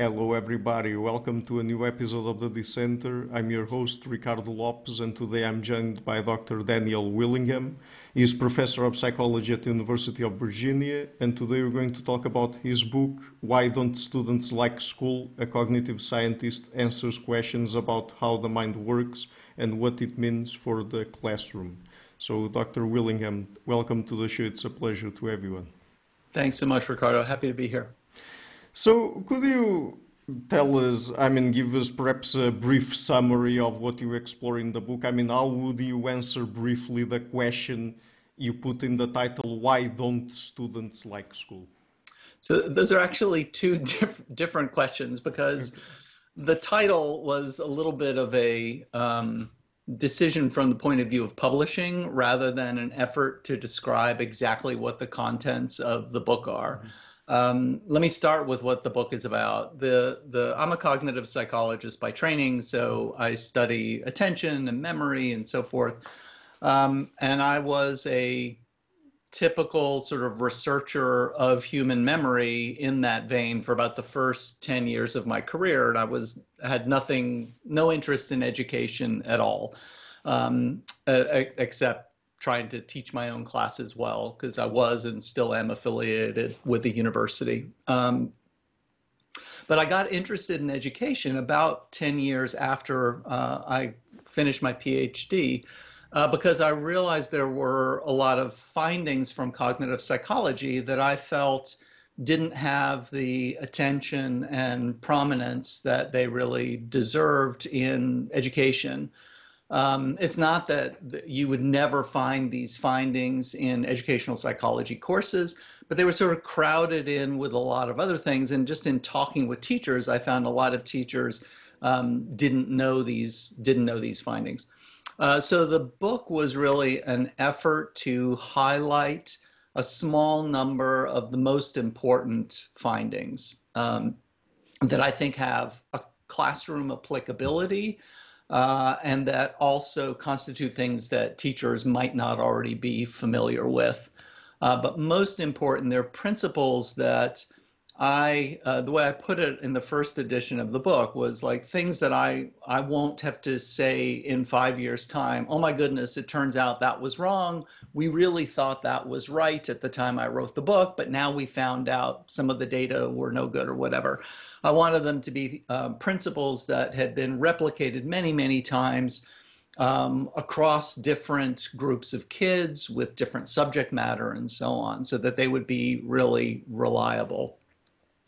Hello, everybody. Welcome to a new episode of the Dissenter. I'm your host, Ricardo Lopes, and today I'm joined by Dr. Daniel Willingham. He is professor of psychology at the University of Virginia, and today we're going to talk about his book, Why Don't Students Like School? A cognitive scientist answers questions about how the mind works and what it means for the classroom. So, Dr. Willingham, welcome to the show. It's a pleasure to everyone. Thanks so much, Ricardo. Happy to be here. So, could you tell us, I mean, give us perhaps a brief summary of what you explore in the book? I mean, how would you answer briefly the question you put in the title, Why Don't Students Like School? So, those are actually two diff- different questions because the title was a little bit of a um, decision from the point of view of publishing rather than an effort to describe exactly what the contents of the book are. Mm-hmm. Um, let me start with what the book is about. The, the, I'm a cognitive psychologist by training, so I study attention and memory and so forth. Um, and I was a typical sort of researcher of human memory in that vein for about the first 10 years of my career. And I was had nothing, no interest in education at all, um, uh, except trying to teach my own classes well because I was and still am affiliated with the university. Um, but I got interested in education about 10 years after uh, I finished my PhD uh, because I realized there were a lot of findings from cognitive psychology that I felt didn't have the attention and prominence that they really deserved in education. Um, it's not that you would never find these findings in educational psychology courses, but they were sort of crowded in with a lot of other things. And just in talking with teachers, I found a lot of teachers um, didn't know these didn't know these findings. Uh, so the book was really an effort to highlight a small number of the most important findings um, that I think have a classroom applicability uh, and that also constitute things that teachers might not already be familiar with. Uh, but most important, they're principles that I, uh, the way I put it in the first edition of the book was like things that I, I won't have to say in five years' time. Oh my goodness, it turns out that was wrong. We really thought that was right at the time I wrote the book, but now we found out some of the data were no good or whatever. I wanted them to be um, principles that had been replicated many, many times um, across different groups of kids with different subject matter and so on, so that they would be really reliable.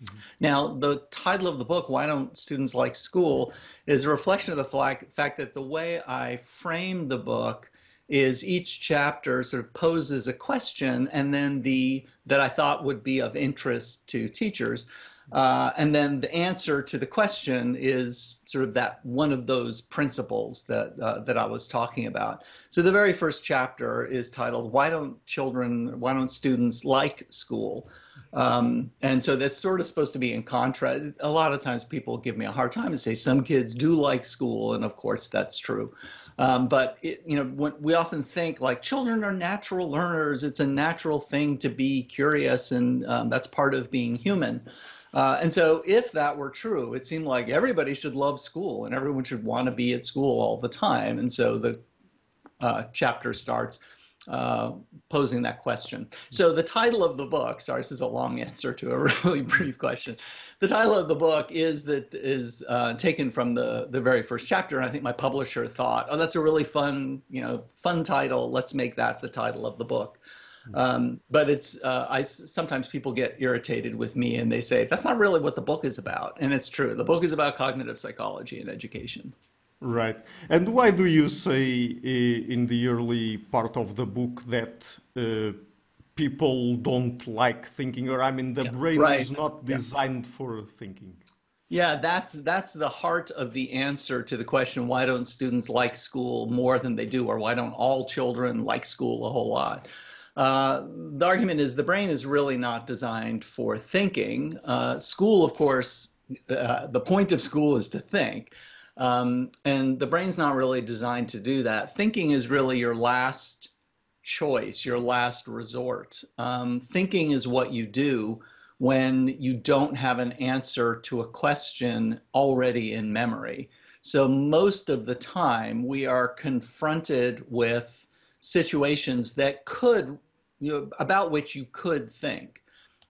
Mm-hmm. Now, the title of the book, Why Don't Students Like School, is a reflection of the fact that the way I framed the book is each chapter sort of poses a question and then the that I thought would be of interest to teachers. Uh, and then the answer to the question is sort of that one of those principles that uh, that I was talking about. So the very first chapter is titled "Why Don't Children, Why Don't Students Like School?" Um, and so that's sort of supposed to be in contrast. A lot of times people give me a hard time and say some kids do like school, and of course that's true. Um, but it, you know, we often think like children are natural learners. It's a natural thing to be curious, and um, that's part of being human. Uh, and so, if that were true, it seemed like everybody should love school and everyone should want to be at school all the time. And so the uh, chapter starts uh, posing that question. So, the title of the book, sorry, this is a long answer to a really brief question. The title of the book is that is uh, taken from the the very first chapter, and I think my publisher thought, "Oh, that's a really fun, you know, fun title. Let's make that the title of the book." Um, but it's uh, I sometimes people get irritated with me and they say that's not really what the book is about, and it's true. The book is about cognitive psychology and education. Right. And why do you say uh, in the early part of the book that uh, people don't like thinking, or I mean, the yeah, brain right. is not designed yeah. for thinking? Yeah, that's that's the heart of the answer to the question: Why don't students like school more than they do, or why don't all children like school a whole lot? Uh, the argument is the brain is really not designed for thinking. Uh, school, of course, uh, the point of school is to think. Um, and the brain's not really designed to do that. Thinking is really your last choice, your last resort. Um, thinking is what you do when you don't have an answer to a question already in memory. So most of the time, we are confronted with situations that could, you know, about which you could think.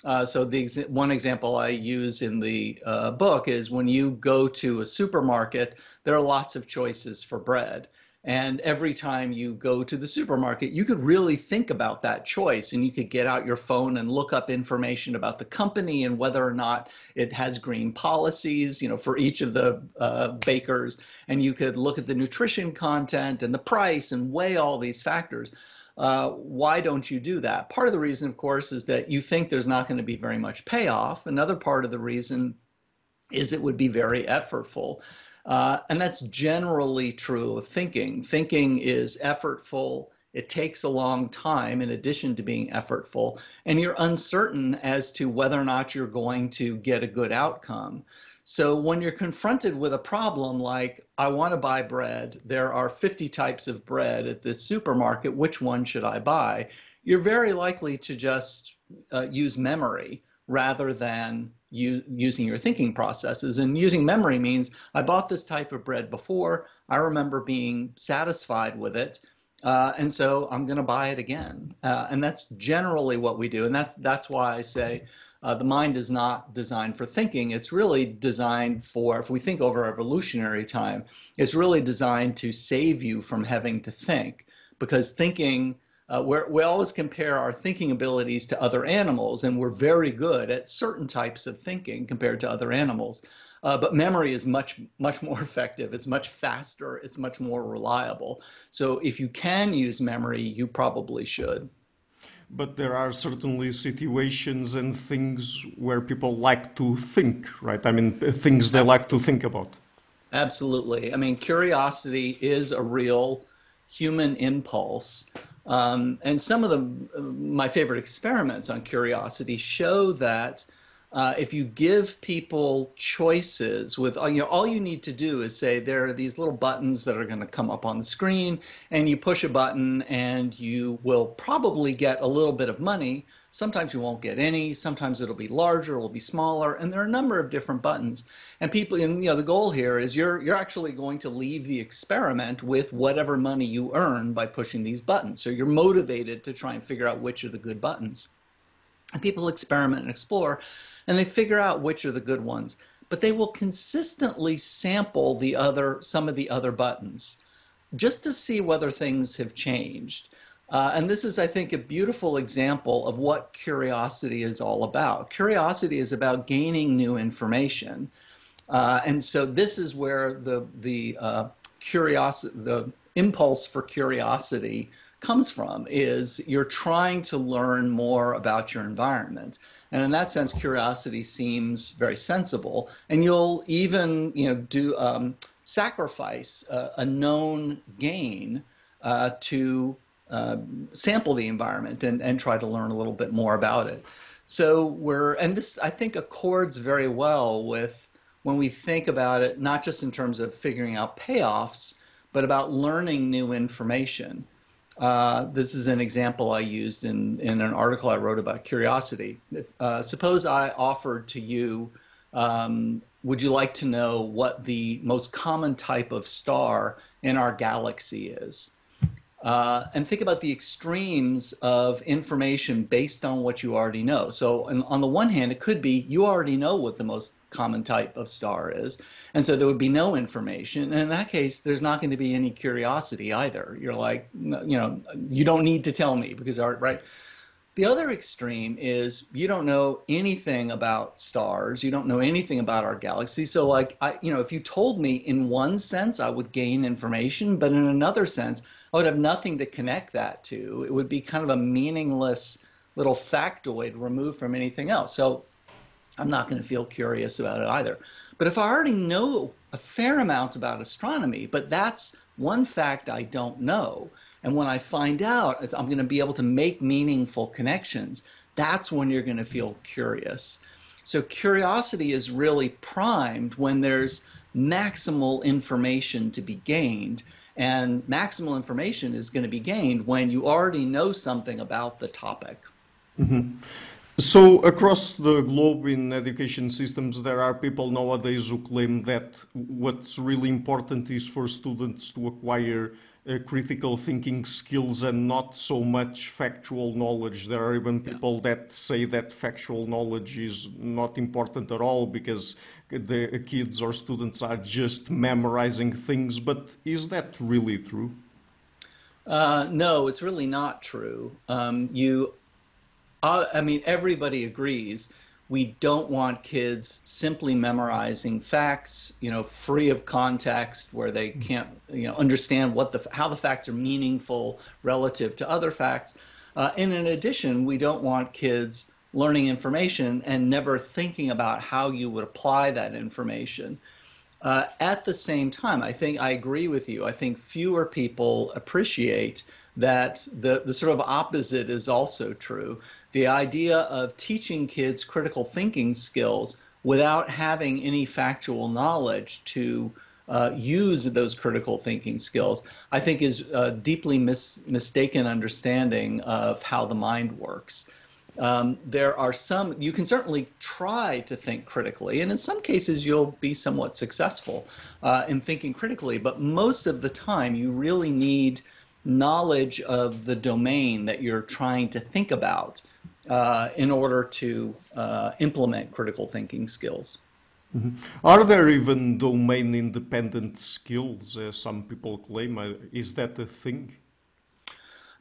Uh, so the ex- one example I use in the uh, book is when you go to a supermarket, there are lots of choices for bread. And every time you go to the supermarket, you could really think about that choice and you could get out your phone and look up information about the company and whether or not it has green policies, you know, for each of the uh, bakers. And you could look at the nutrition content and the price and weigh all these factors. Uh, why don't you do that? Part of the reason, of course, is that you think there's not going to be very much payoff. Another part of the reason is it would be very effortful. Uh, and that's generally true of thinking. Thinking is effortful. It takes a long time in addition to being effortful, and you're uncertain as to whether or not you're going to get a good outcome. So when you're confronted with a problem like, I want to buy bread, there are 50 types of bread at this supermarket, which one should I buy? You're very likely to just uh, use memory rather than you, using your thinking processes. And using memory means I bought this type of bread before. I remember being satisfied with it. Uh, and so I'm going to buy it again. Uh, and that's generally what we do. And that's, that's why I say uh, the mind is not designed for thinking. It's really designed for, if we think over evolutionary time, it's really designed to save you from having to think because thinking uh, we always compare our thinking abilities to other animals, and we're very good at certain types of thinking compared to other animals. Uh, but memory is much, much more effective. It's much faster. It's much more reliable. So if you can use memory, you probably should. But there are certainly situations and things where people like to think, right? I mean, things they like to think about. Absolutely. I mean, curiosity is a real human impulse. Um, and some of the my favorite experiments on curiosity show that uh, if you give people choices with uh, you know all you need to do is say there are these little buttons that are going to come up on the screen and you push a button and you will probably get a little bit of money Sometimes you won't get any. Sometimes it'll be larger, it'll be smaller, and there are a number of different buttons. And people, and you know, the goal here is you're you're actually going to leave the experiment with whatever money you earn by pushing these buttons. So you're motivated to try and figure out which are the good buttons. And people experiment and explore, and they figure out which are the good ones. But they will consistently sample the other some of the other buttons just to see whether things have changed. Uh, and this is, I think, a beautiful example of what curiosity is all about. Curiosity is about gaining new information. Uh, and so this is where the, the uh, curiosity, the impulse for curiosity comes from is you're trying to learn more about your environment. And in that sense, curiosity seems very sensible. And you'll even, you know, do um, sacrifice a known gain uh, to uh, sample the environment and, and try to learn a little bit more about it. So we're, and this I think accords very well with when we think about it, not just in terms of figuring out payoffs, but about learning new information. Uh, this is an example I used in, in an article I wrote about curiosity. Uh, suppose I offered to you, um, would you like to know what the most common type of star in our galaxy is? Uh, and think about the extremes of information based on what you already know. So, on the one hand, it could be you already know what the most common type of star is, and so there would be no information. And in that case, there's not going to be any curiosity either. You're like, you know, you don't need to tell me because, right? The other extreme is you don't know anything about stars, you don't know anything about our galaxy. So, like, I, you know, if you told me in one sense, I would gain information, but in another sense, I would have nothing to connect that to. It would be kind of a meaningless little factoid removed from anything else. So I'm not going to feel curious about it either. But if I already know a fair amount about astronomy, but that's one fact I don't know, and when I find out, I'm going to be able to make meaningful connections, that's when you're going to feel curious. So curiosity is really primed when there's maximal information to be gained and maximal information is going to be gained when you already know something about the topic. Mm-hmm. So, across the globe in education systems, there are people nowadays who claim that what's really important is for students to acquire uh, critical thinking skills and not so much factual knowledge. There are even people yeah. that say that factual knowledge is not important at all because the kids or students are just memorizing things. But is that really true? Uh, no, it's really not true. Um, you uh, I mean, everybody agrees we don't want kids simply memorizing facts, you know, free of context, where they mm-hmm. can't, you know, understand what the how the facts are meaningful relative to other facts. Uh, and in addition, we don't want kids learning information and never thinking about how you would apply that information. Uh, at the same time, I think I agree with you. I think fewer people appreciate that the, the sort of opposite is also true the idea of teaching kids critical thinking skills without having any factual knowledge to uh, use those critical thinking skills, I think is a deeply mis- mistaken understanding of how the mind works. Um, there are some, you can certainly try to think critically, and in some cases you'll be somewhat successful uh, in thinking critically, but most of the time you really need knowledge of the domain that you're trying to think about uh, in order to uh, implement critical thinking skills. Mm-hmm. Are there even domain independent skills, as some people claim? Uh, is that a thing?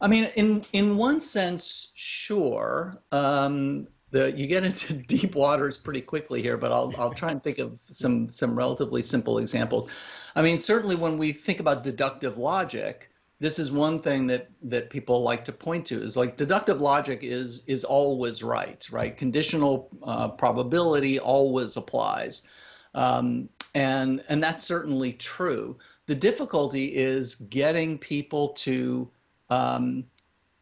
I mean, in in one sense, sure. Um, the, you get into deep waters pretty quickly here, but I'll I'll try and think of some some relatively simple examples. I mean, certainly when we think about deductive logic, this is one thing that that people like to point to is like deductive logic is is always right right? Conditional uh, probability always applies. Um, and and that's certainly true. The difficulty is getting people to um,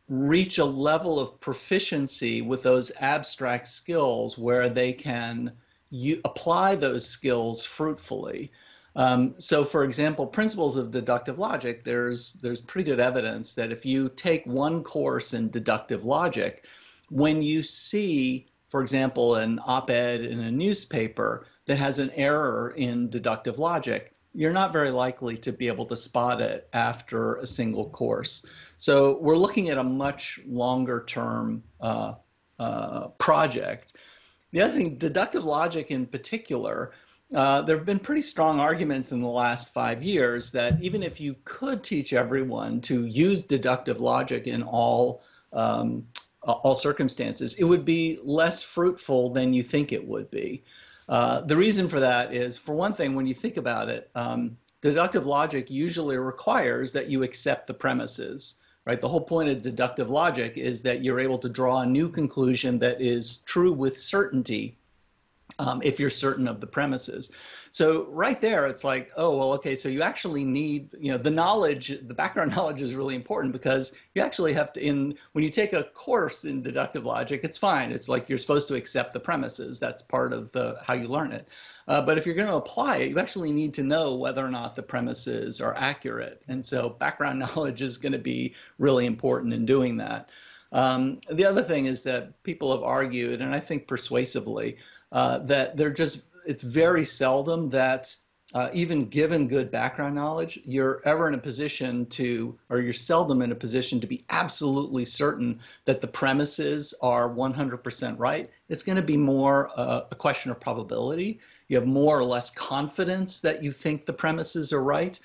reach a level of proficiency with those abstract skills where they can you, apply those skills fruitfully um, so, for example, principles of deductive logic, there's there's pretty good evidence that if you take one course in deductive logic, when you see, for example, an op-ed in a newspaper that has an error in deductive logic, you're not very likely to be able to spot it after a single course. So we're looking at a much longer term uh, uh, project. The other thing, deductive logic in particular, uh, there have been pretty strong arguments in the last five years that even if you could teach everyone to use deductive logic in all um, all circumstances, it would be less fruitful than you think it would be. Uh, the reason for that is, for one thing, when you think about it, um, deductive logic usually requires that you accept the premises. Right? The whole point of deductive logic is that you're able to draw a new conclusion that is true with certainty um, if you're certain of the premises. So right there, it's like, oh, well, okay, so you actually need, you know, the knowledge, the background knowledge is really important because you actually have to, in when you take a course in deductive logic, it's fine. It's like you're supposed to accept the premises. That's part of the how you learn it. Uh, but if you're going to apply it, you actually need to know whether or not the premises are accurate. And so background knowledge is going to be really important in doing that. Um, the other thing is that people have argued, and I think persuasively, uh, that they're just it's very seldom that uh, even given good background knowledge, you're ever in a position to, or you're seldom in a position to be absolutely certain that the premises are 100% right. It's going to be more uh, a question of probability. You have more or less confidence that you think the premises are right.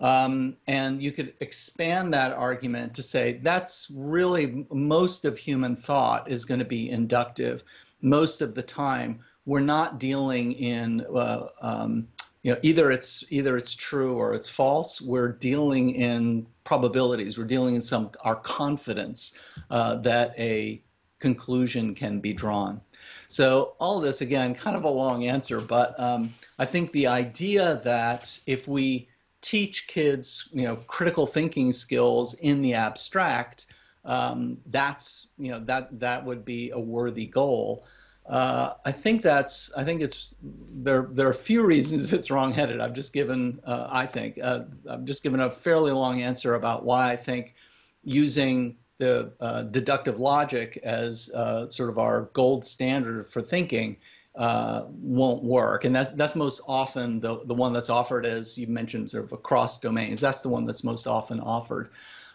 Um, and you could expand that argument to say that's really most of human thought is going to be inductive most of the time we're not dealing in uh, um, you know either it's either it's true or it's false. We're dealing in probabilities. We're dealing in some our confidence uh, that a conclusion can be drawn. So all this again kind of a long answer but um, i think the idea that if we teach kids you know critical thinking skills in the abstract um, that's you know that that would be a worthy goal uh, I think that's. I think it's there. There are a few reasons it's wrongheaded. I've just given. Uh, I think uh, I've just given a fairly long answer about why I think using the uh, deductive logic as uh, sort of our gold standard for thinking uh, won't work. And that's, that's most often the, the one that's offered, as you mentioned, sort of across domains. That's the one that's most often offered.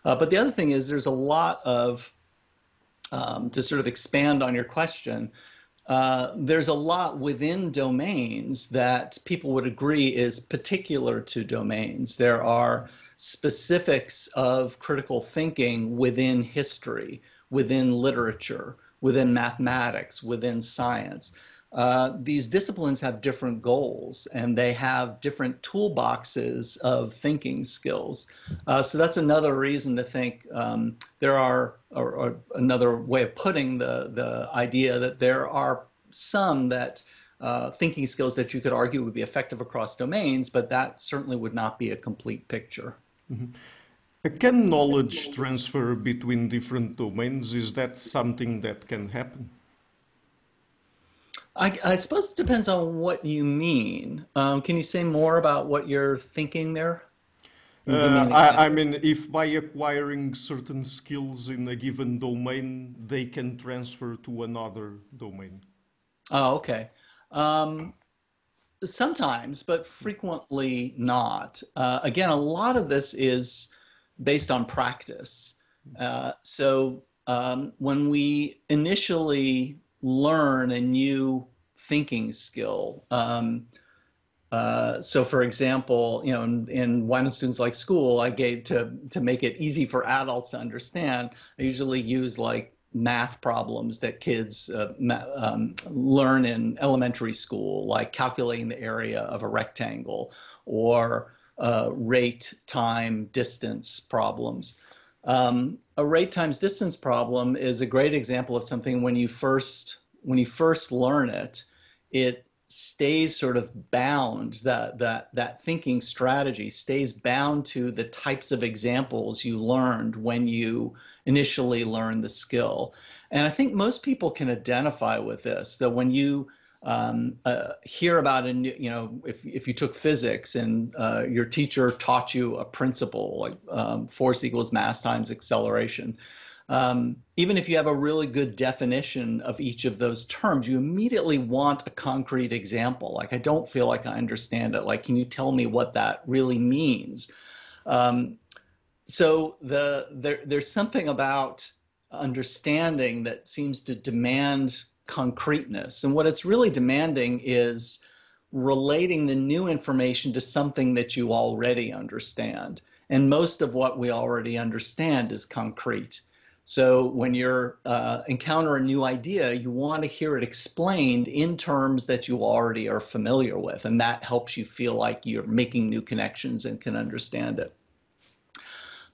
Uh, but the other thing is there's a lot of, um, to sort of expand on your question, uh, there's a lot within domains that people would agree is particular to domains. There are specifics of critical thinking within history, within literature, within mathematics, within science. Uh, these disciplines have different goals and they have different toolboxes of thinking skills. Uh, so that's another reason to think um, there are, or, or, another way of putting the, the idea that there are some that uh, thinking skills that you could argue would be effective across domains, but that certainly would not be a complete picture. Mm-hmm. Can knowledge transfer between different domains? Is that something that can happen? I, I suppose it depends on what you mean. Um, can you say more about what you're thinking there? Uh, I, I, mean, if by acquiring certain skills in a given domain, they can transfer to another domain. Oh, okay. Um, sometimes, but frequently not. Uh, again, a lot of this is based on practice. Uh, so um, when we initially learn a new thinking skill. Um, uh, so, for example, you know, in, in Don't Students Like School, I gave to to make it easy for adults to understand. I usually use like math problems that kids uh, um, learn in elementary school, like calculating the area of a rectangle or uh, rate, time, distance problems. Um, a rate times distance problem is a great example of something when you first when you first learn it, it stays sort of bound that that that thinking strategy stays bound to the types of examples you learned when you initially learned the skill. And i think most people can identify with this that when you um, uh, hear about a new, you know, if, if you took physics and uh, your teacher taught you a principle like um, force equals mass times acceleration, um, even if you have a really good definition of each of those terms, you immediately want a concrete example. Like, I don't feel like I understand it. Like, can you tell me what that really means? Um, so the there, there's something about understanding that seems to demand concreteness. And what it's really demanding is relating the new information to something that you already understand. And most of what we already understand is concrete. So when you uh, encounter a new idea, you want to hear it explained in terms that you already are familiar with, and that helps you feel like you're making new connections and can understand it.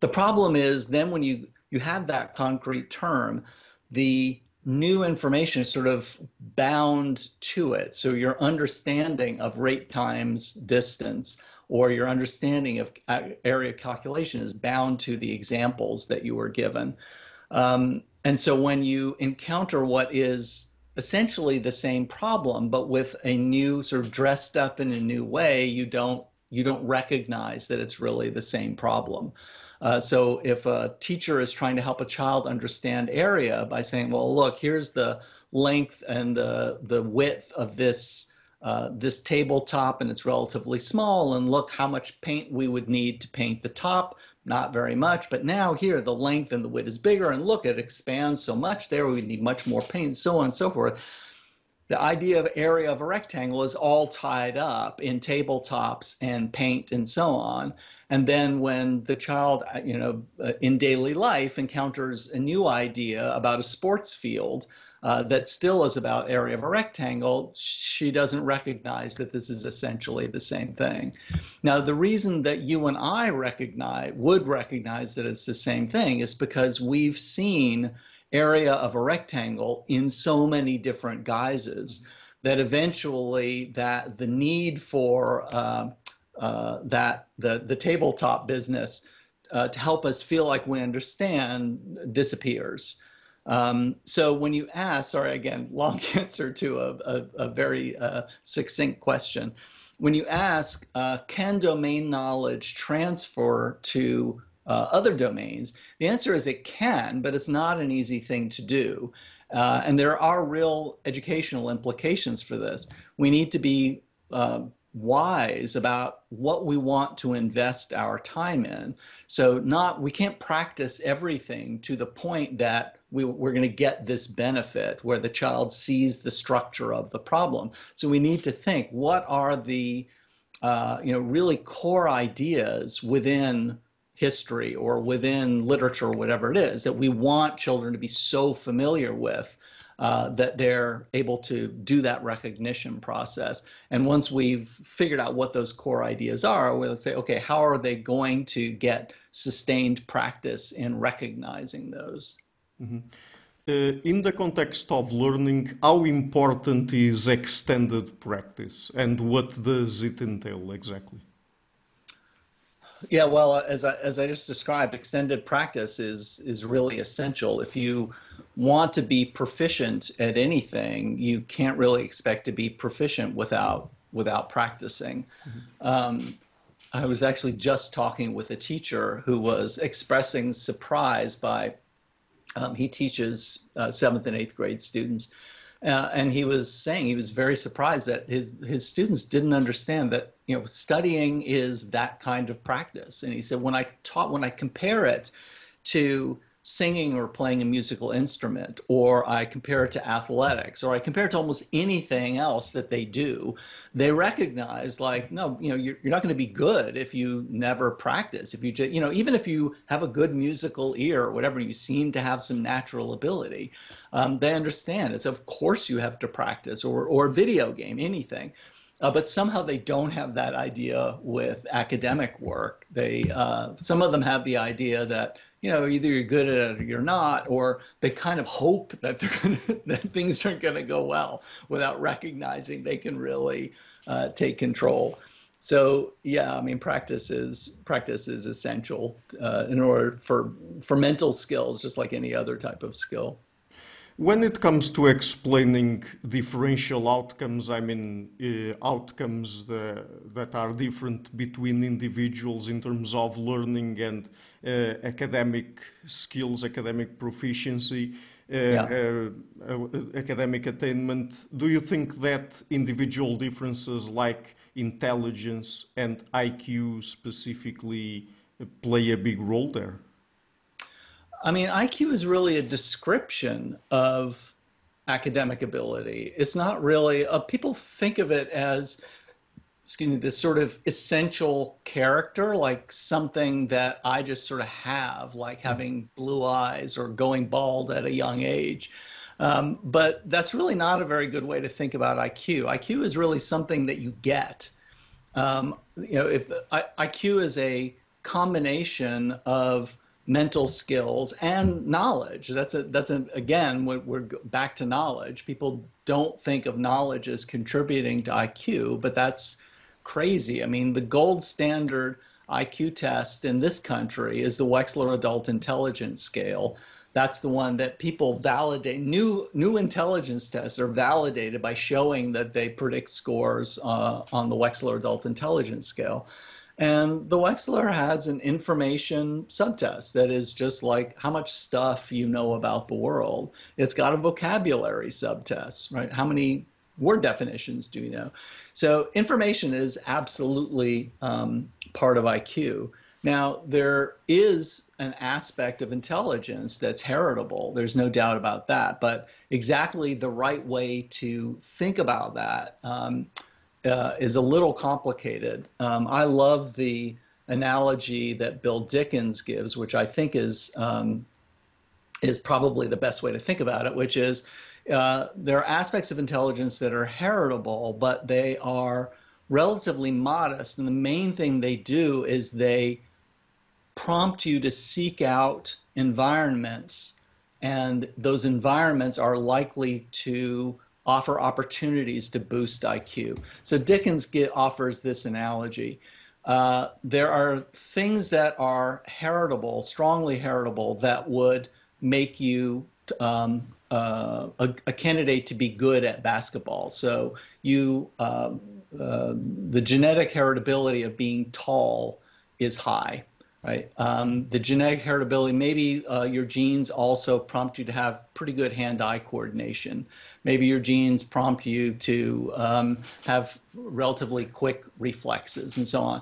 The problem is then when you you have that concrete term, the new information is sort of bound to it. So your understanding of rate times distance or your understanding of area calculation is bound to the examples that you were given. Um, and so when you encounter what is essentially the same problem, but with a new sort of dressed up in a new way, you don't you don't recognize that it's really the same problem. Uh, so if a teacher is trying to help a child understand area by saying, well, look, here's the length and the, the width of this, uh, this tabletop and it's relatively small and look how much paint we would need to paint the top, not very much, but now here the length and the width is bigger and look, it expands so much there, we need much more paint, so on and so forth the idea of area of a rectangle is all tied up in tabletops and paint and so on. And then when the child, you know, uh, in daily life encounters a new idea about a sports field uh, that still is about area of a rectangle, she doesn't recognize that this is essentially the same thing. Now, the reason that you and I recognize would recognize that it's the same thing is because we've seen area of a rectangle in so many different guises that eventually that the need for uh, uh, that the the tabletop business uh, to help us feel like we understand disappears. Um, so when you ask, sorry again, long answer to a, a, a very uh, succinct question. When you ask, uh, can domain knowledge transfer to uh, other domains? The answer is it can, but it's not an easy thing to do. Uh, and there are real educational implications for this. We need to be uh, wise about what we want to invest our time in. So not we can't practice everything to the point that we, we're going to get this benefit where the child sees the structure of the problem. So we need to think what are the uh, you know really core ideas within history or within literature or whatever it is that we want children to be so familiar with uh, that they're able to do that recognition process. And once we've figured out what those core ideas are, we'll say, okay, how are they going to get sustained practice in recognizing those? Mm-hmm. Uh, in the context of learning, how important is extended practice and what does it entail exactly? Yeah, well, as I, as I just described, extended practice is is really essential. If you want to be proficient at anything, you can't really expect to be proficient without without practicing. Mm-hmm. Um, I was actually just talking with a teacher who was expressing surprise by um, he teaches uh, seventh and eighth grade students, uh, and he was saying he was very surprised that his his students didn't understand that you know studying is that kind of practice. And he said when I taught when I compare it to singing or playing a musical instrument, or I compare it to athletics, or I compare it to almost anything else that they do, they recognize like, no, you know, you're, you're not going to be good if you never practice. If you just, you know, even if you have a good musical ear or whatever, you seem to have some natural ability, um, they understand. It's of course you have to practice, or or video game, anything. Uh, but somehow they don't have that idea with academic work. They uh, some of them have the idea that you know, either you're good at it or you're not, or they kind of hope that they're gonna, that things aren't going to go well without recognizing they can really uh, take control. So yeah, I mean, practice is practice is essential uh, in order for for mental skills, just like any other type of skill. When it comes to explaining differential outcomes, I mean uh, outcomes the, that are different between individuals in terms of learning and uh, academic skills, academic proficiency, uh, yeah. Uh, academic attainment. Do you think that individual differences like intelligence and IQ specifically play a big role there? I mean, IQ is really a description of academic ability. It's not really, uh, people think of it as, excuse me, this sort of essential character, like something that I just sort of have, like having blue eyes or going bald at a young age. Um, but that's really not a very good way to think about IQ. IQ is really something that you get. Um, you know, if I, IQ is a combination of mental skills and knowledge. That's a that's a, again we're back to knowledge. People don't think of knowledge as contributing to IQ, but that's crazy. I mean, the gold standard IQ test in this country is the Wechsler Adult Intelligence Scale. That's the one that people validate. New new intelligence tests are validated by showing that they predict scores uh, on the Wechsler Adult Intelligence Scale. And the Wechsler has an information subtest that is just like how much stuff you know about the world. It's got a vocabulary subtest, right? How many word definitions do you know? So information is absolutely um, part of IQ. Now, there is an aspect of intelligence that's heritable. There's no doubt about that. But exactly the right way to think about that um, uh, is a little complicated. Um, I love the analogy that Bill Dickens gives, which I think is um, is probably the best way to think about it, which is uh, there are aspects of intelligence that are heritable, but they are relatively modest, and the main thing they do is they prompt you to seek out environments, and those environments are likely to offer opportunities to boost IQ. So Dickens get, offers this analogy. Uh, there are things that are heritable, strongly heritable, that would make you um, uh, a, a, candidate to be good at basketball. So you, uh, uh the genetic heritability of being tall is high. Right? Um, the genetic heritability, maybe uh, your genes also prompt you to have pretty good hand-eye coordination. Maybe your genes prompt you to um, have relatively quick reflexes and so on.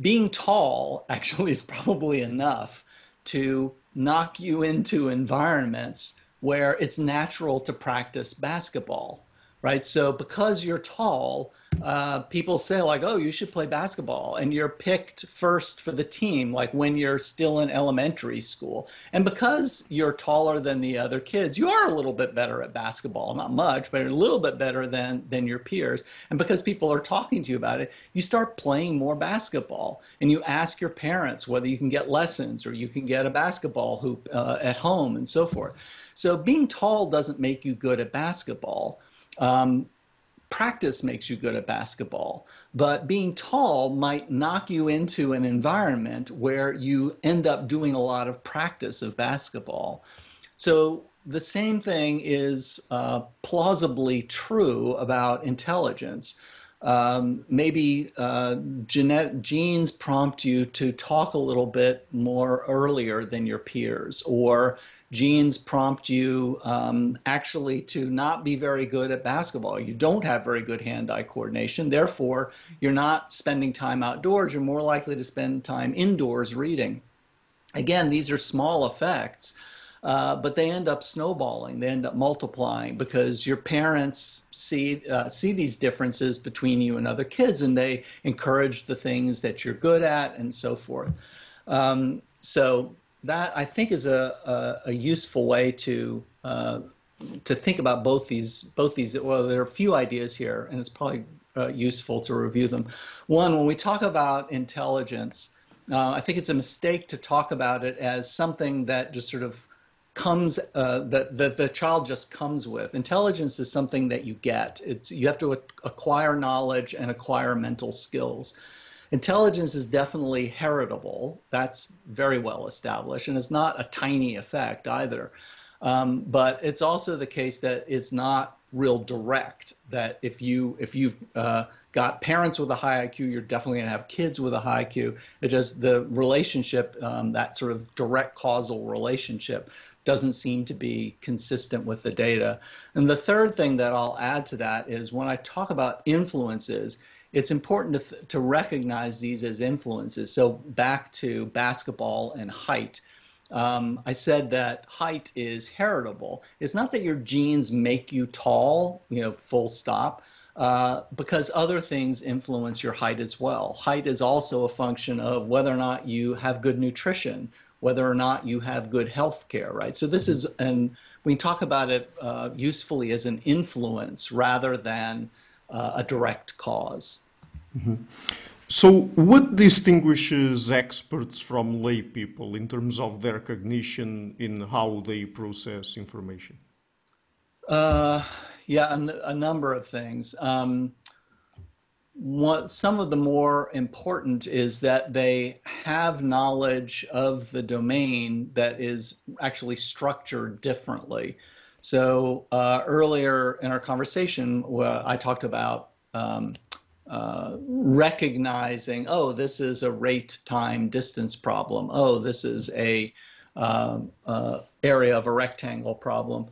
Being tall actually is probably enough to knock you into environments where it's natural to practice basketball right? So because you're tall, uh, people say like, "Oh, you should play basketball," and you're picked first for the team, like when you're still in elementary school. And because you're taller than the other kids, you are a little bit better at basketball. Not much, but a little bit better than than your peers. And because people are talking to you about it, you start playing more basketball, and you ask your parents whether you can get lessons or you can get a basketball hoop uh, at home and so forth. So being tall doesn't make you good at basketball um, practice makes you good at basketball, but being tall might knock you into an environment where you end up doing a lot of practice of basketball. So the same thing is uh, plausibly true about intelligence. Um, maybe uh, genet- genes prompt you to talk a little bit more earlier than your peers, or genes prompt you um, actually to not be very good at basketball. You don't have very good hand eye coordination. Therefore, you're not spending time outdoors. You're more likely to spend time indoors reading. Again, these are small effects. Uh, but they end up snowballing. They end up multiplying because your parents see uh, see these differences between you and other kids, and they encourage the things that you're good at, and so forth. Um, so that I think is a, a, a useful way to uh, to think about both these both these. Well, there are a few ideas here, and it's probably uh, useful to review them. One, when we talk about intelligence, uh, I think it's a mistake to talk about it as something that just sort of comes uh, that, that the child just comes with. Intelligence is something that you get. It's you have to acquire knowledge and acquire mental skills. Intelligence is definitely heritable. That's very well established, and it's not a tiny effect either. Um, but it's also the case that it's not real direct. That if you if you've uh, got parents with a high IQ, you're definitely going to have kids with a high IQ. It just the relationship, um, that sort of direct causal relationship, doesn't seem to be consistent with the data. And the third thing that I'll add to that is when I talk about influences, it's important to, to recognize these as influences. So back to basketball and height. Um, I said that height is heritable. It's not that your genes make you tall, you know, full stop, uh, because other things influence your height as well. Height is also a function of whether or not you have good nutrition, whether or not you have good health care, right? So this is, and we talk about it uh, usefully as an influence rather than uh, a direct cause. Mm-hmm. So, what distinguishes experts from lay people in terms of their cognition in how they process information? Uh, yeah, a, number of things. Um, some of the more important is that they have knowledge of the domain that is actually structured differently. So uh, earlier in our conversation, uh, I talked about um, uh, recognizing, oh, this is a rate time distance problem. Oh, this is a um, uh, area of a rectangle problem.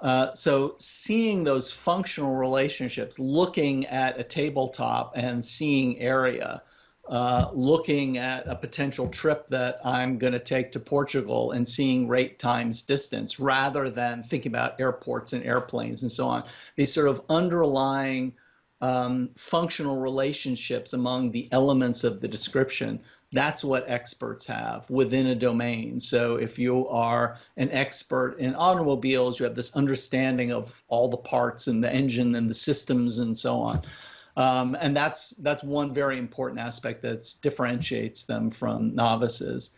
Uh, so seeing those functional relationships, looking at a tabletop and seeing area, uh, looking at a potential trip that I'm going to take to Portugal and seeing rate times distance rather than thinking about airports and airplanes and so on. These sort of underlying um, functional relationships among the elements of the description. That's what experts have within a domain. So if you are an expert in automobiles, you have this understanding of all the parts and the engine and the systems and so on. Um, and that's that's one very important aspect that differentiates them from novices.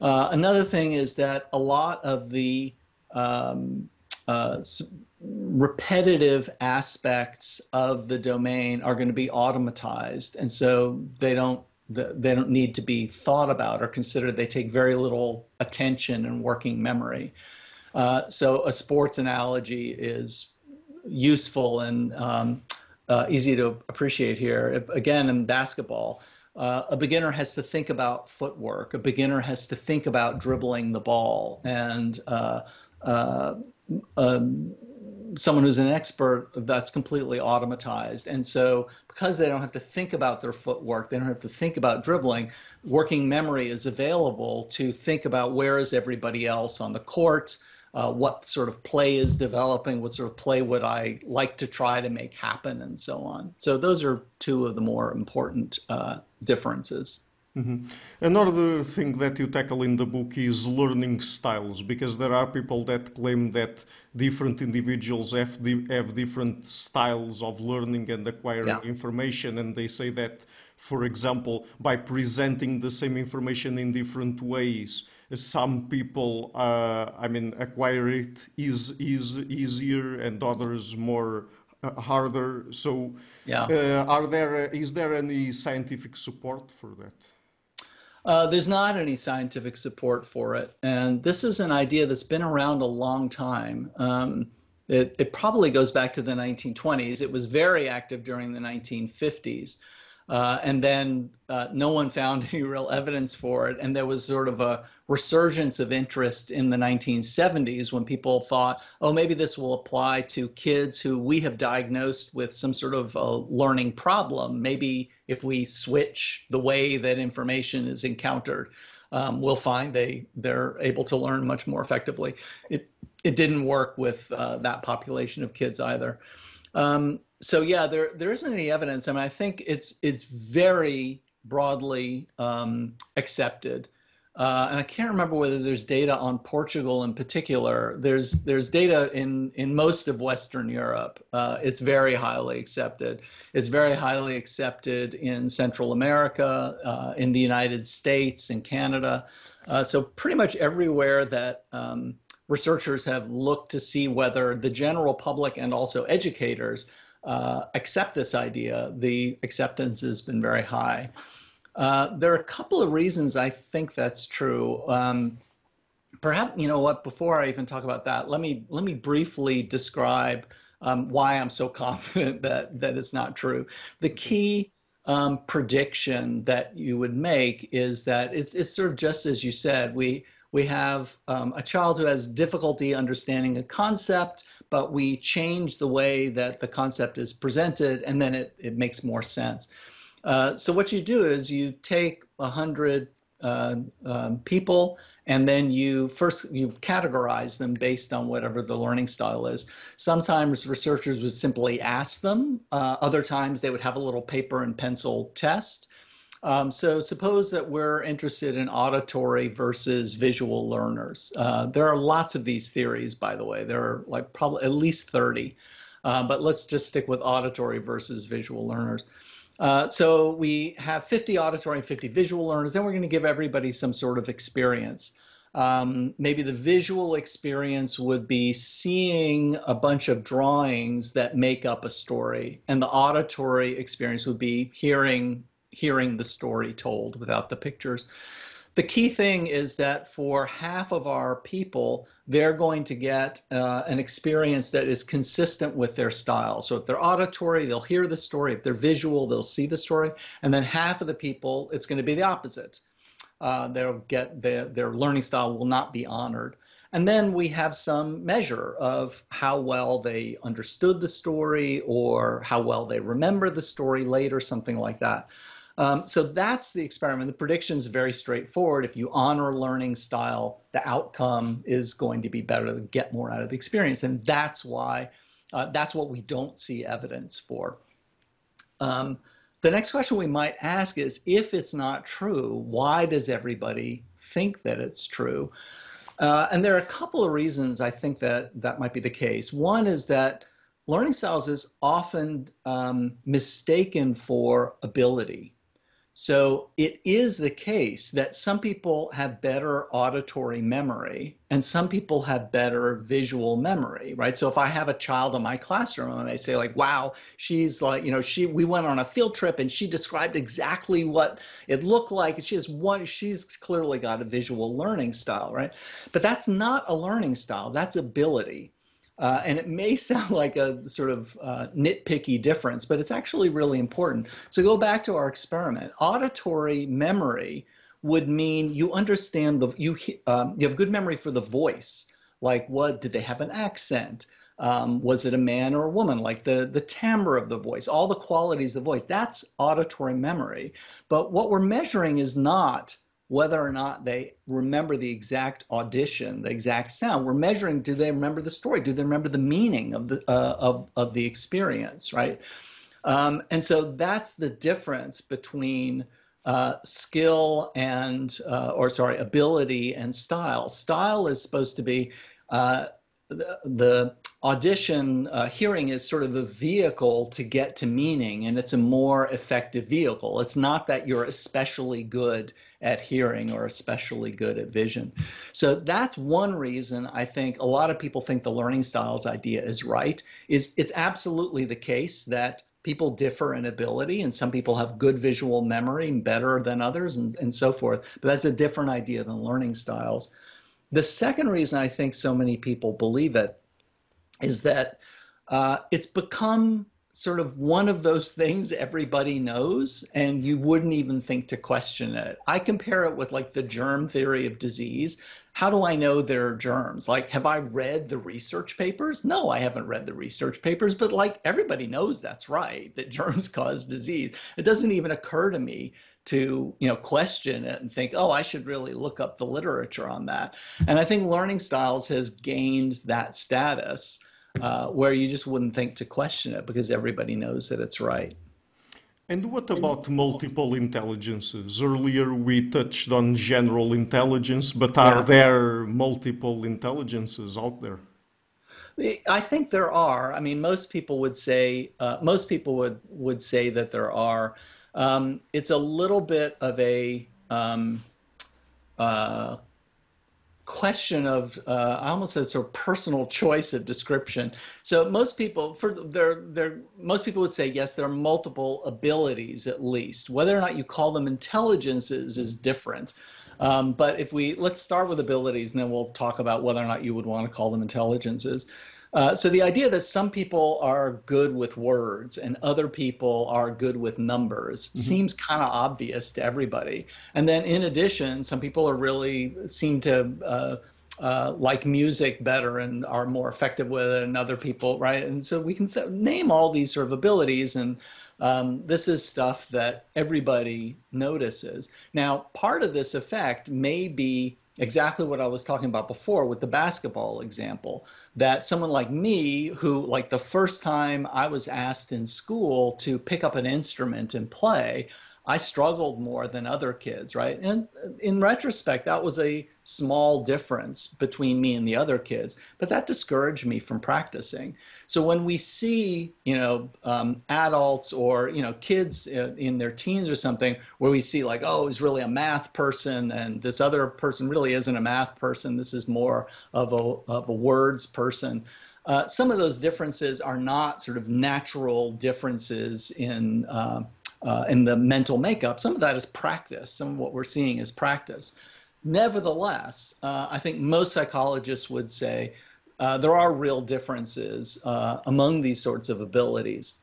Uh, another thing is that a lot of the um, uh, repetitive aspects of the domain are going to be automatized, and so they don't they don't need to be thought about or considered. They take very little attention and working memory. Uh, so a sports analogy is useful and um, uh, easy to appreciate here. Again, in basketball, uh, a beginner has to think about footwork. A beginner has to think about dribbling the ball, and uh, uh, um, someone who's an expert, that's completely automatized. And so, because they don't have to think about their footwork, they don't have to think about dribbling. Working memory is available to think about where is everybody else on the court. Uh, what sort of play is developing, what sort of play would I like to try to make happen, and so on. So, those are two of the more important uh, differences. Mm-hmm. Another thing that you tackle in the book is learning styles, because there are people that claim that different individuals have, di- have different styles of learning and acquiring yeah. information, and they say that, for example, by presenting the same information in different ways, some people, uh, I mean, acquire it is is easier, and others more uh, harder. So, yeah. Uh, are there is there any scientific support for that? Uh, there's not any scientific support for it. And this is an idea that's been around a long time. Um, it, it, probably goes back to the 1920s. It was very active during the 1950s. Uh, and then uh, no one found any real evidence for it. And there was sort of a resurgence of interest in the 1970s when people thought, oh, maybe this will apply to kids who we have diagnosed with some sort of a learning problem. Maybe if we switch the way that information is encountered, um, we'll find they they're able to learn much more effectively. It it didn't work with uh, that population of kids either. Um, so yeah, there there isn't any evidence. I mean, I think it's it's very broadly um, accepted. Uh, and I can't remember whether there's data on Portugal in particular. There's there's data in in most of Western Europe. Uh, it's very highly accepted. It's very highly accepted in Central America, uh, in the United States, in Canada. Uh, so pretty much everywhere that um, researchers have looked to see whether the general public and also educators uh, accept this idea, the acceptance has been very high. Uh, there are a couple of reasons I think that's true. Um, perhaps you know what? Before I even talk about that, let me let me briefly describe um, why I'm so confident that that it's not true. The key um, prediction that you would make is that it's, it's sort of just as you said. We we have um, a child who has difficulty understanding a concept but we change the way that the concept is presented, and then it, it makes more sense. Uh, so what you do is you take a hundred uh, um, people, and then you first you categorize them based on whatever the learning style is. Sometimes researchers would simply ask them. Uh, other times they would have a little paper and pencil test. Um, so suppose that we're interested in auditory versus visual learners. Uh, there are lots of these theories, by the way. There are like probably at least 30, uh, but let's just stick with auditory versus visual learners. Uh, so we have 50 auditory and 50 visual learners. Then we're going to give everybody some sort of experience. Um, maybe the visual experience would be seeing a bunch of drawings that make up a story, and the auditory experience would be hearing hearing the story told without the pictures. The key thing is that for half of our people, they're going to get uh, an experience that is consistent with their style. So if they're auditory, they'll hear the story. If they're visual, they'll see the story. And then half of the people, it's going to be the opposite. Uh, they'll get their, their learning style will not be honored. And then we have some measure of how well they understood the story or how well they remember the story later, something like that. Um, so that's the experiment. The prediction is very straightforward. If you honor learning style, the outcome is going to be better to get more out of the experience. And that's why, uh, that's what we don't see evidence for. Um, the next question we might ask is if it's not true, why does everybody think that it's true? Uh, and there are a couple of reasons I think that that might be the case. One is that learning styles is often um, mistaken for ability. So it is the case that some people have better auditory memory and some people have better visual memory, right? So if I have a child in my classroom and I say like, wow, she's like, you know, she we went on a field trip and she described exactly what it looked like. She has one, she's clearly got a visual learning style, right? But that's not a learning style, that's ability. Uh, and it may sound like a sort of uh, nitpicky difference, but it's actually really important. So go back to our experiment. Auditory memory would mean you understand the you um, you have good memory for the voice. Like what did they have an accent? Um, was it a man or a woman? Like the the timbre of the voice, all the qualities of the voice. That's auditory memory. But what we're measuring is not whether or not they remember the exact audition, the exact sound. We're measuring do they remember the story? Do they remember the meaning of the uh, of of the experience, right? Um, and so that's the difference between uh, skill and uh, or sorry ability and style. Style is supposed to be uh, the, audition uh, hearing is sort of a vehicle to get to meaning and it's a more effective vehicle. It's not that you're especially good at hearing or especially good at vision. So that's one reason i think a lot of people think the learning styles idea is right. Is it's absolutely the case that people differ in ability and some people have good visual memory better than others and, and so forth but that's a different idea than learning styles the second reason i think so many people believe it is that uh, it's become sort of one of those things everybody knows and you wouldn't even think to question it. I compare it with like the germ theory of disease. How do I know there are germs? Like, have I read the research papers? No, I haven't read the research papers, but like everybody knows that's right, that germs cause disease. It doesn't even occur to me to you know question it and think oh i should really look up the literature on that and i think learning styles has gained that status uh, where you just wouldn't think to question it because everybody knows that it's right. And what about multiple intelligences? Earlier we touched on general intelligence, but are yeah. there multiple intelligences out there? I think there are. I mean, most people would say uh, most people would would say that there are. Um, it's a little bit of a um, uh, question of uh, I almost said sort of personal choice of description. So most people for their their most people would say yes, there are multiple abilities at least. Whether or not you call them intelligences is different. Um, but if we let's start with abilities, and then we'll talk about whether or not you would want to call them intelligences. Uh, so the idea that some people are good with words and other people are good with numbers mm-hmm. seems kind of obvious to everybody. And then in addition, some people are really seem to uh, uh, like music better and are more effective with it, and other people, right? And so we can th- name all these sort of abilities, and um, this is stuff that everybody notices. Now, part of this effect may be exactly what I was talking about before with the basketball example. That someone like me, who, like the first time I was asked in school to pick up an instrument and play, I struggled more than other kids, right? And in retrospect, that was a small difference between me and the other kids, but that discouraged me from practicing. So when we see, you know, um, adults or you know kids in their teens or something, where we see like, oh, he's really a math person, and this other person really isn't a math person. This is more of a of a words person. Uh, some of those differences are not sort of natural differences in uh, uh, in the mental makeup. Some of that is practice. Some of what we're seeing is practice. Nevertheless, uh, I think most psychologists would say uh, there are real differences uh, among these sorts of abilities.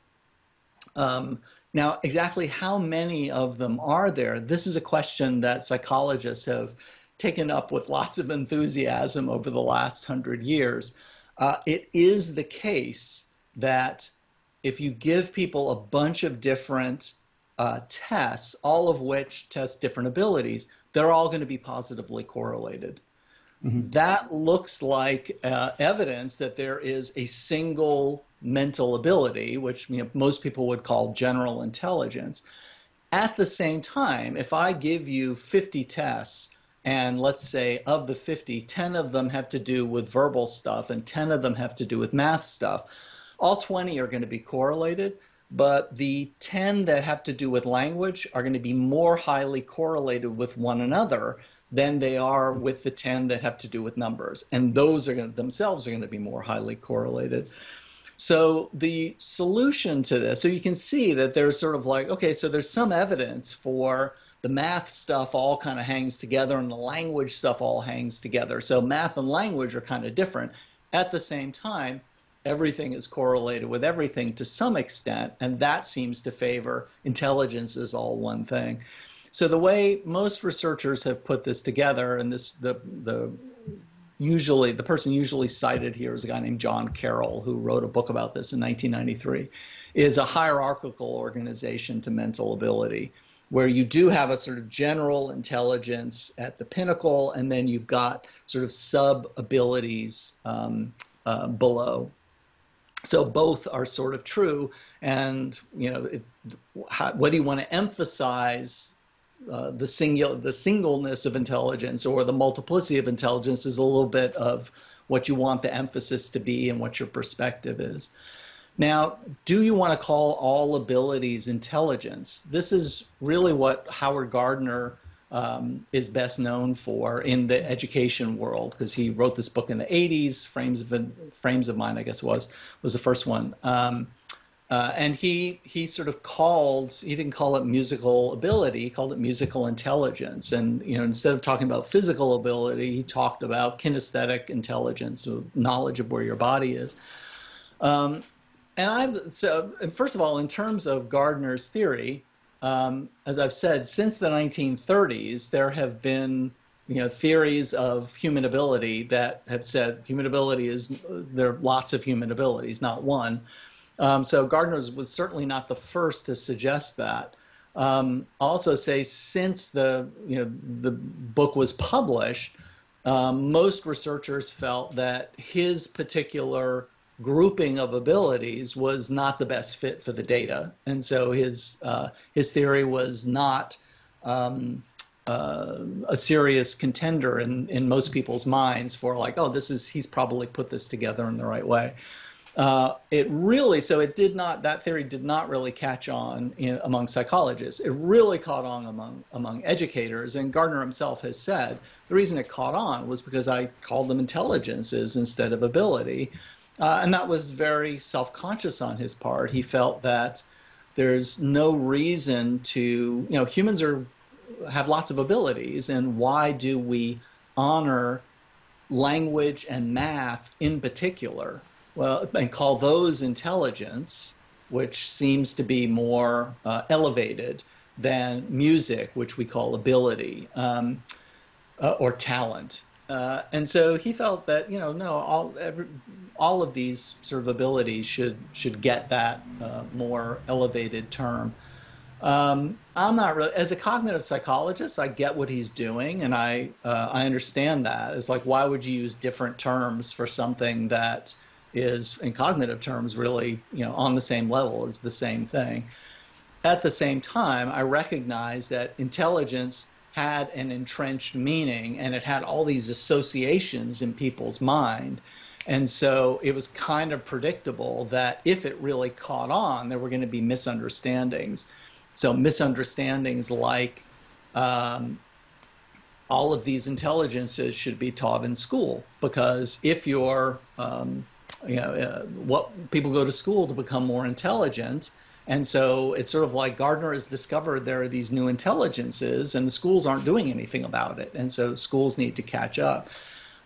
Um, now, exactly how many of them are there? This is a question that psychologists have taken up with lots of enthusiasm over the last hundred years. Uh, it is the case that if you give people a bunch of different uh, tests, all of which test different abilities, they're all going to be positively correlated. Mm-hmm. That looks like uh, evidence that there is a single mental ability, which you know, most people would call general intelligence. At the same time, if I give you 50 tests, and let's say of the 50, 10 of them have to do with verbal stuff, and 10 of them have to do with math stuff, all 20 are going to be correlated but the 10 that have to do with language are going to be more highly correlated with one another than they are with the 10 that have to do with numbers. And those are going to, themselves are going to be more highly correlated. So the solution to this, so you can see that there's sort of like, okay, so there's some evidence for the math stuff all kind of hangs together and the language stuff all hangs together. So math and language are kind of different. At the same time, everything is correlated with everything to some extent, and that seems to favor intelligence is all one thing. So the way most researchers have put this together, and this the the usually the person usually cited here is a guy named John Carroll who wrote a book about this in 1993, is a hierarchical organization to mental ability where you do have a sort of general intelligence at the pinnacle, and then you've got sort of sub abilities um, uh, below. So both are sort of true, and you know it, how, whether you want to emphasize uh, the single the singleness of intelligence or the multiplicity of intelligence is a little bit of what you want the emphasis to be and what your perspective is. Now, do you want to call all abilities intelligence? This is really what Howard Gardner um, is best known for in the education world because he wrote this book in the 80s. Frames of Frames of Mind, I guess was was the first one. Um, uh, and he he sort of called he didn't call it musical ability he called it musical intelligence and you know instead of talking about physical ability he talked about kinesthetic intelligence knowledge of where your body is um, and I so first of all, in terms of Gardner's theory, um, as I've said, since the 1930s, there have been you know theories of human ability that have said human ability is there are lots of human abilities, not one. Um, so Gardner was certainly not the first to suggest that. Um, also say since the you know the book was published, um, most researchers felt that his particular grouping of abilities was not the best fit for the data, and so his uh, his theory was not um, uh, a serious contender in in most people's minds for like, oh, this is he's probably put this together in the right way. Uh, it really so it did not that theory did not really catch on in, among psychologists. It really caught on among among educators, and Gardner himself has said the reason it caught on was because I called them intelligences instead of ability. Uh, and that was very self conscious on his part. He felt that there's no reason to, you know, humans are have lots of abilities, and why do we honor language and math in particular? Well, and call those intelligence, which seems to be more uh, elevated than music, which we call ability um, uh, or talent. Uh, and so he felt that you know no all every, all of these sort of abilities should should get that uh, more elevated term. Um, I'm not really as a cognitive psychologist. I get what he's doing, and I uh, I understand that. It's like why would you use different terms for something that is in cognitive terms really you know on the same level is the same thing. At the same time, I recognize that intelligence had an entrenched meaning and it had all these associations in people's mind. And so it was kind of predictable that if it really caught on, there were going to be misunderstandings. So, misunderstandings like um, all of these intelligences should be taught in school because if you're, um, you know, uh, what people go to school to become more intelligent, and so it's sort of like Gardner has discovered there are these new intelligences, and the schools aren't doing anything about it. And so schools need to catch up.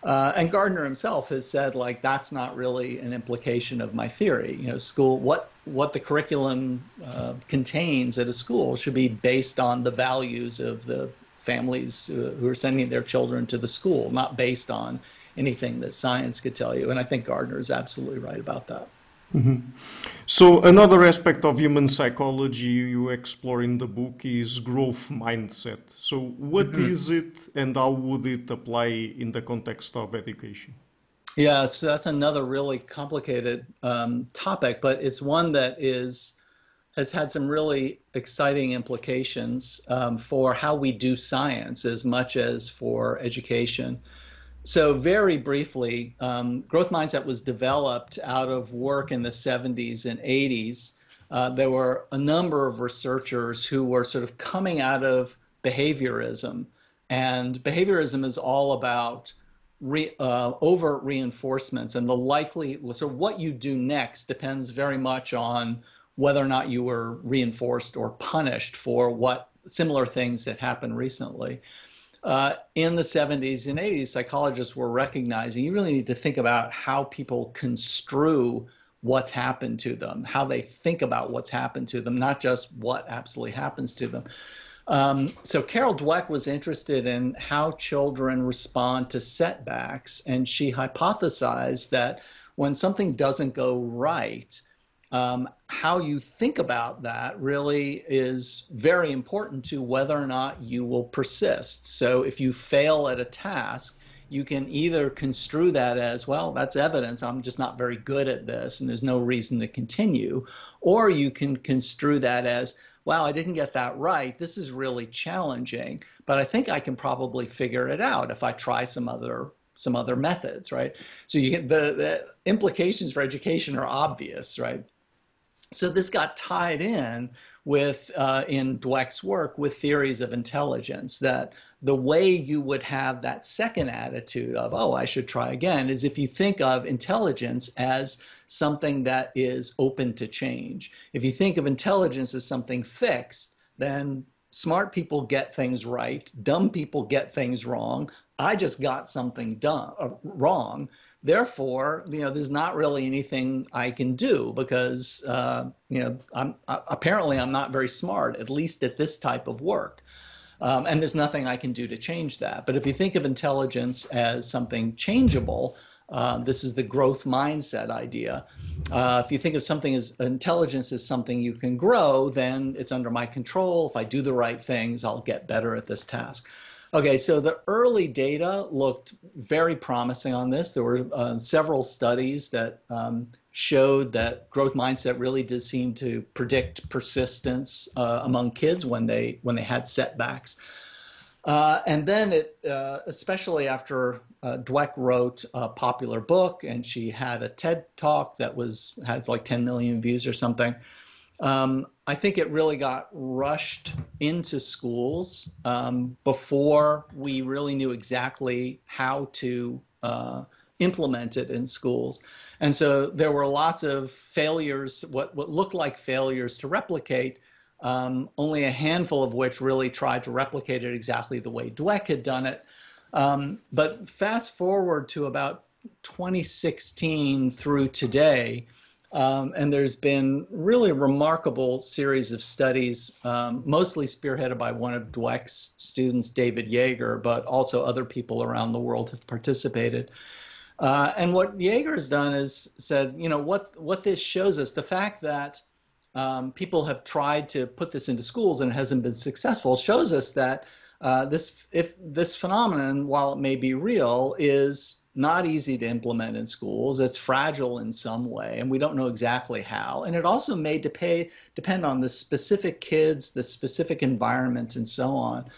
Uh, and Gardner himself has said, like, that's not really an implication of my theory. You know, school, what what the curriculum uh, contains at a school should be based on the values of the families uh, who are sending their children to the school, not based on anything that science could tell you. And I think Gardner is absolutely right about that. Mm-hmm. So another aspect of human psychology you explore in the book is growth mindset. So what mm-hmm. is it and how would it apply in the context of education? Yeah, so that's another really complicated um, topic, but it's one that is has had some really exciting implications um, for how we do science as much as for education. So, very briefly, um, growth mindset was developed out of work in the 70s and 80s. Uh, there were a number of researchers who were sort of coming out of behaviorism. And behaviorism is all about re, uh, overt reinforcements, and the likely, so what you do next depends very much on whether or not you were reinforced or punished for what similar things that happened recently. Uh, in the 70s and 80s, psychologists were recognizing you really need to think about how people construe what's happened to them, how they think about what's happened to them, not just what absolutely happens to them. Um, so Carol Dweck was interested in how children respond to setbacks, and she hypothesized that when something doesn't go right, um, how you think about that really is very important to whether or not you will persist. So if you fail at a task, you can either construe that as, well, that's evidence I'm just not very good at this and there's no reason to continue, or you can construe that as, wow, I didn't get that right. This is really challenging, but I think I can probably figure it out if I try some other some other methods, right? So you get the, the implications for education are obvious, right? So this got tied in with uh, in Dweck's work with theories of intelligence that the way you would have that second attitude of oh I should try again is if you think of intelligence as something that is open to change. If you think of intelligence as something fixed, then smart people get things right, dumb people get things wrong. I just got something done uh, wrong therefore, you know, there's not really anything I can do because, uh, you know, I'm apparently I'm not very smart, at least at this type of work. Um, and there's nothing I can do to change that. But if you think of intelligence as something changeable, uh, this is the growth mindset idea. Uh, if you think of something as intelligence as something you can grow, then it's under my control. If I do the right things, I'll get better at this task. Okay, so the early data looked very promising on this. There were uh, several studies that um, showed that growth mindset really did seem to predict persistence uh, among kids when they when they had setbacks. Uh, and then it, uh, especially after uh, Dweck wrote a popular book and she had a TED talk that was has like 10 million views or something. Um, I think it really got rushed into schools um, before we really knew exactly how to uh, implement it in schools. And so there were lots of failures, what, what looked like failures to replicate, um, only a handful of which really tried to replicate it exactly the way Dweck had done it. Um, but fast forward to about 2016 through today, um, and there's been really a remarkable series of studies, um, mostly spearheaded by one of Dweck's students, David Yeager, but also other people around the world have participated. Uh, and what Yeager has done is said, you know, what what this shows us, the fact that um, people have tried to put this into schools and it hasn't been successful, shows us that uh, this if this phenomenon, while it may be real, is not easy to implement in schools. It's fragile in some way, and we don't know exactly how. And it also may depend on the specific kids, the specific environment, and so on.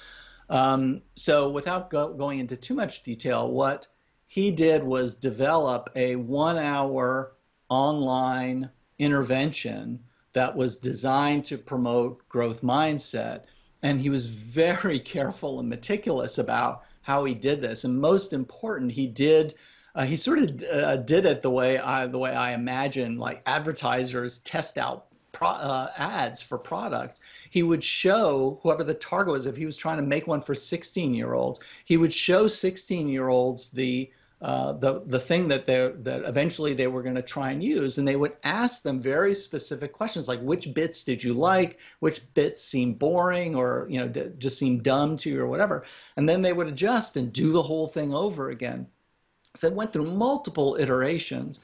Um, so, without go, going into too much detail, what he did was develop a one hour online intervention that was designed to promote growth mindset. And he was very careful and meticulous about how he did this. And most important, he did uh, he sort of uh, did it the way I the way I imagine like advertisers test out pro, uh, ads for products. He would show whoever the target was. If he was trying to make one for 16 year olds, he would show 16 year olds the uh, the the thing that they that eventually they were going to try and use, and they would ask them very specific questions like which bits did you like, which bits seemed boring or you know just seemed dumb to you or whatever, and then they would adjust and do the whole thing over again. So they went through multiple iterations.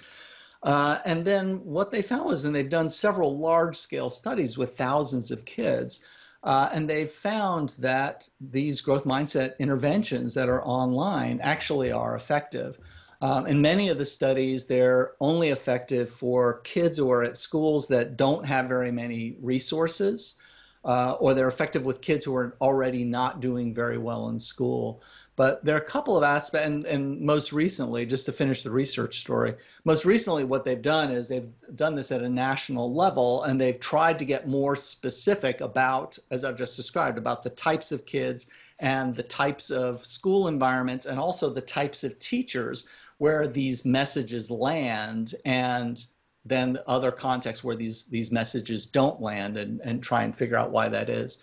Uh, and then what they found was, and they've done several large scale studies with thousands of kids, uh, and they've found that these growth mindset interventions that are online actually are effective. Um, in many of the studies, they're only effective for kids who are at schools that don't have very many resources, uh, or they're effective with kids who are already not doing very well in school. But there are a couple of aspects, and, and, most recently, just to finish the research story, most recently, what they've done is they've done this at a national level and they've tried to get more specific about, as I've just described, about the types of kids and the types of school environments and also the types of teachers where these messages land and then other contexts where these, these messages don't land and, and try and figure out why that is.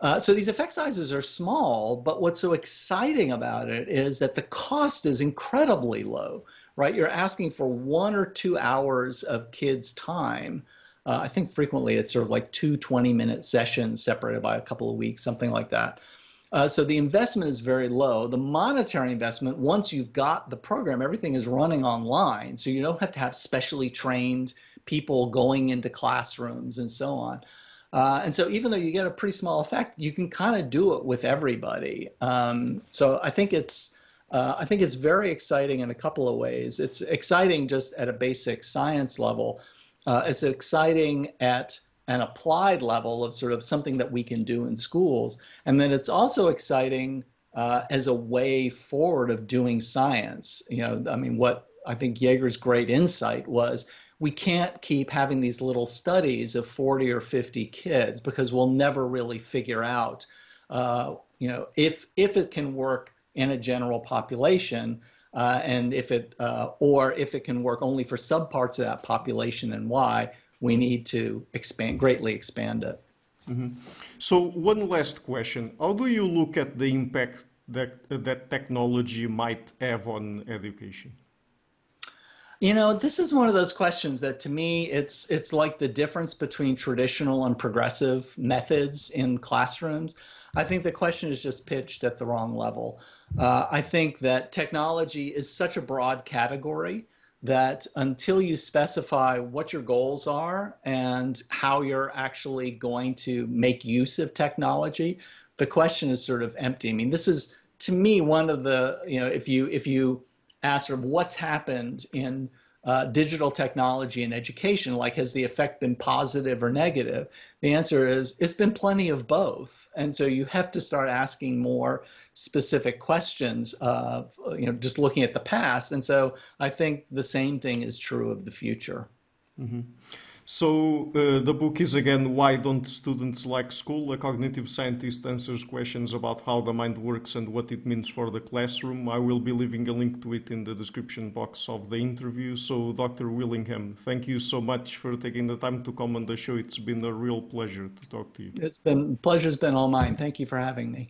Uh, so these effect sizes are small, but what's so exciting about it is that the cost is incredibly low, right? You're asking for one or two hours of kids' time. Uh, I think frequently it's sort of like two 20 minute sessions separated by a couple of weeks, something like that. Uh, so the investment is very low. The monetary investment, once you've got the program, everything is running online. So you don't have to have specially trained people going into classrooms and so on. Uh, and so even though you get a pretty small effect, you can kind of do it with everybody. Um, so I think it's uh, I think it's very exciting in a couple of ways. It's exciting just at a basic science level. Uh, it's exciting at an applied level of sort of something that we can do in schools. And then it's also exciting uh, as a way forward of doing science. You know, I mean, what I think Yeager's great insight was we can't keep having these little studies of 40 or 50 kids because we'll never really figure out, uh, you know, if if it can work in a general population, uh, and if it uh, or if it can work only for subparts of that population and why, we need to expand greatly expand it. Mm-hmm. So one last question: How do you look at the impact that that technology might have on education? You know, this is one of those questions that to me it's it's like the difference between traditional and progressive methods in classrooms. I think the question is just pitched at the wrong level. Uh, I think that technology is such a broad category that until you specify what your goals are and how you're actually going to make use of technology, the question is sort of empty. I mean, this is to me one of the you know if you if you ask sort of what's happened in uh, digital technology and education, like has the effect been positive or negative? The answer is it's been plenty of both. And so you have to start asking more specific questions, uh, you know, just looking at the past. And so I think the same thing is true of the future. Mm-hmm. So uh, the book is again Why Don't Students Like School? A cognitive scientist answers questions about how the mind works and what it means for the classroom. I will be leaving a link to it in the description box of the interview. So Dr. Willingham, thank you so much for taking the time to come on the show. It's been a real pleasure to talk to you. It's been pleasure's been all mine. Thank you for having me.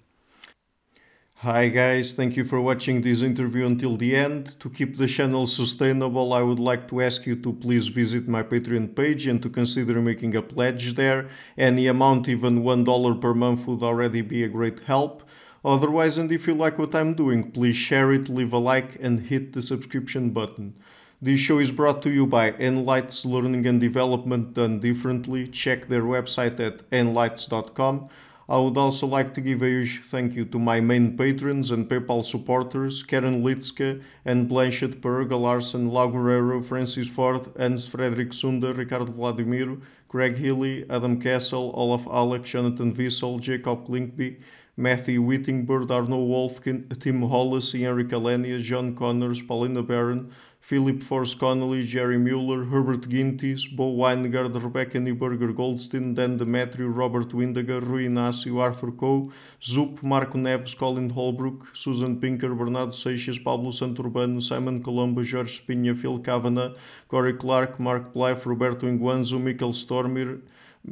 Hi guys, thank you for watching this interview until the end. To keep the channel sustainable, I would like to ask you to please visit my Patreon page and to consider making a pledge there. Any amount, even $1 per month, would already be a great help. Otherwise, and if you like what I'm doing, please share it, leave a like, and hit the subscription button. This show is brought to you by Enlites Learning and Development Done Differently. Check their website at enlites.com. I would also like to give a huge thank you to my main patrons and PayPal supporters Karen Litske and Blanchett Perga Larson, Lau Francis Ford, Hans Frederick Sunder, Ricardo Vladimiro, Greg Healy, Adam Castle, Olaf Alex, Jonathan Vissel, Jacob Linkby, Matthew Whittingbird, Arno Wolfkin, Tim Hollis, Henry Kalenia, John Connors, Paulina Barron, Philip Force Connolly, Jerry Mueller, Herbert Gintis, Bo Weingard, Rebecca Neuberger Goldstein, Dan Demetriou, Robert Windiger, Rui Inácio, Arthur Coe, Zup, Marco Neves, Colin Holbrook, Susan Pinker, Bernardo Seixas, Pablo Santurbano, Simon Colombo, Jorge Spinha, Phil Kavanagh, Corey Clark, Mark Blythe, Roberto Inguanzo, Michael Stormir,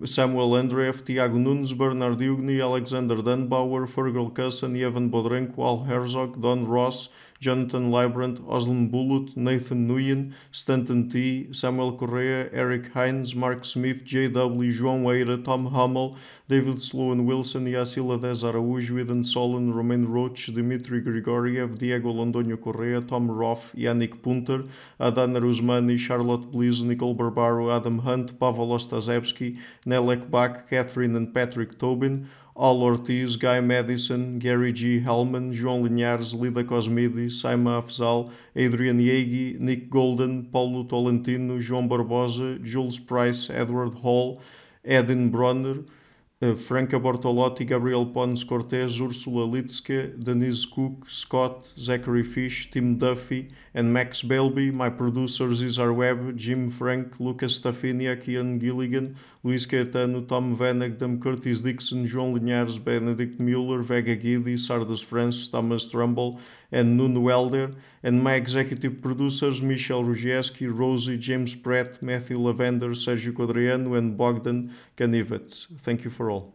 Samuel Andreev, Tiago Nunes, Bernard Ugni, Alexander Dunbauer, Fergal Cusson, Evan Bodrenko, Al Herzog, Don Ross, Jonathan Librand, Oslan Bullitt, Nathan Nguyen, Stanton T, Samuel Correa, Eric Hines, Mark Smith, J.W., João Eira, Tom Hummel, David Sloan Wilson, Yacila Dez Araújo, Eden Solon, Romain Roach, Dmitry Grigoriev, Diego Londoño Correa, Tom Roth, Yannick Punter, Adana Rusmani, Charlotte Bliss, Nicole Barbaro, Adam Hunt, Pavel Ostaszewski, Nelek Bach, Catherine and Patrick Tobin, Al Ortiz, Guy Madison, Gary G. Hellman, João Linhares, Lida Cosmides, Saima Afzal, Adrian Yegi, Nick Golden, Paulo Tolentino, João Barbosa, Jules Price, Edward Hall, Edin Bronner, uh, Franca Bortolotti, Gabriel Pons Cortez, Ursula Litzke, Denise Cook, Scott, Zachary Fish, Tim Duffy, and Max Belby. My producers Isar Webb, Jim Frank, Lucas Staffiniak, Ian Gilligan, Luís Caetano, Tom Vanagdam, Curtis Dixon, João Linhares, Benedict Mueller, Vega Guidi, Sardas France, Thomas Trumbull, and Nuno Welder, and my executive producers Michel Rugieski, Rosie, James Pratt, Matthew Lavender, Sergio Quadriano, and Bogdan Kanivets. Thank you for all.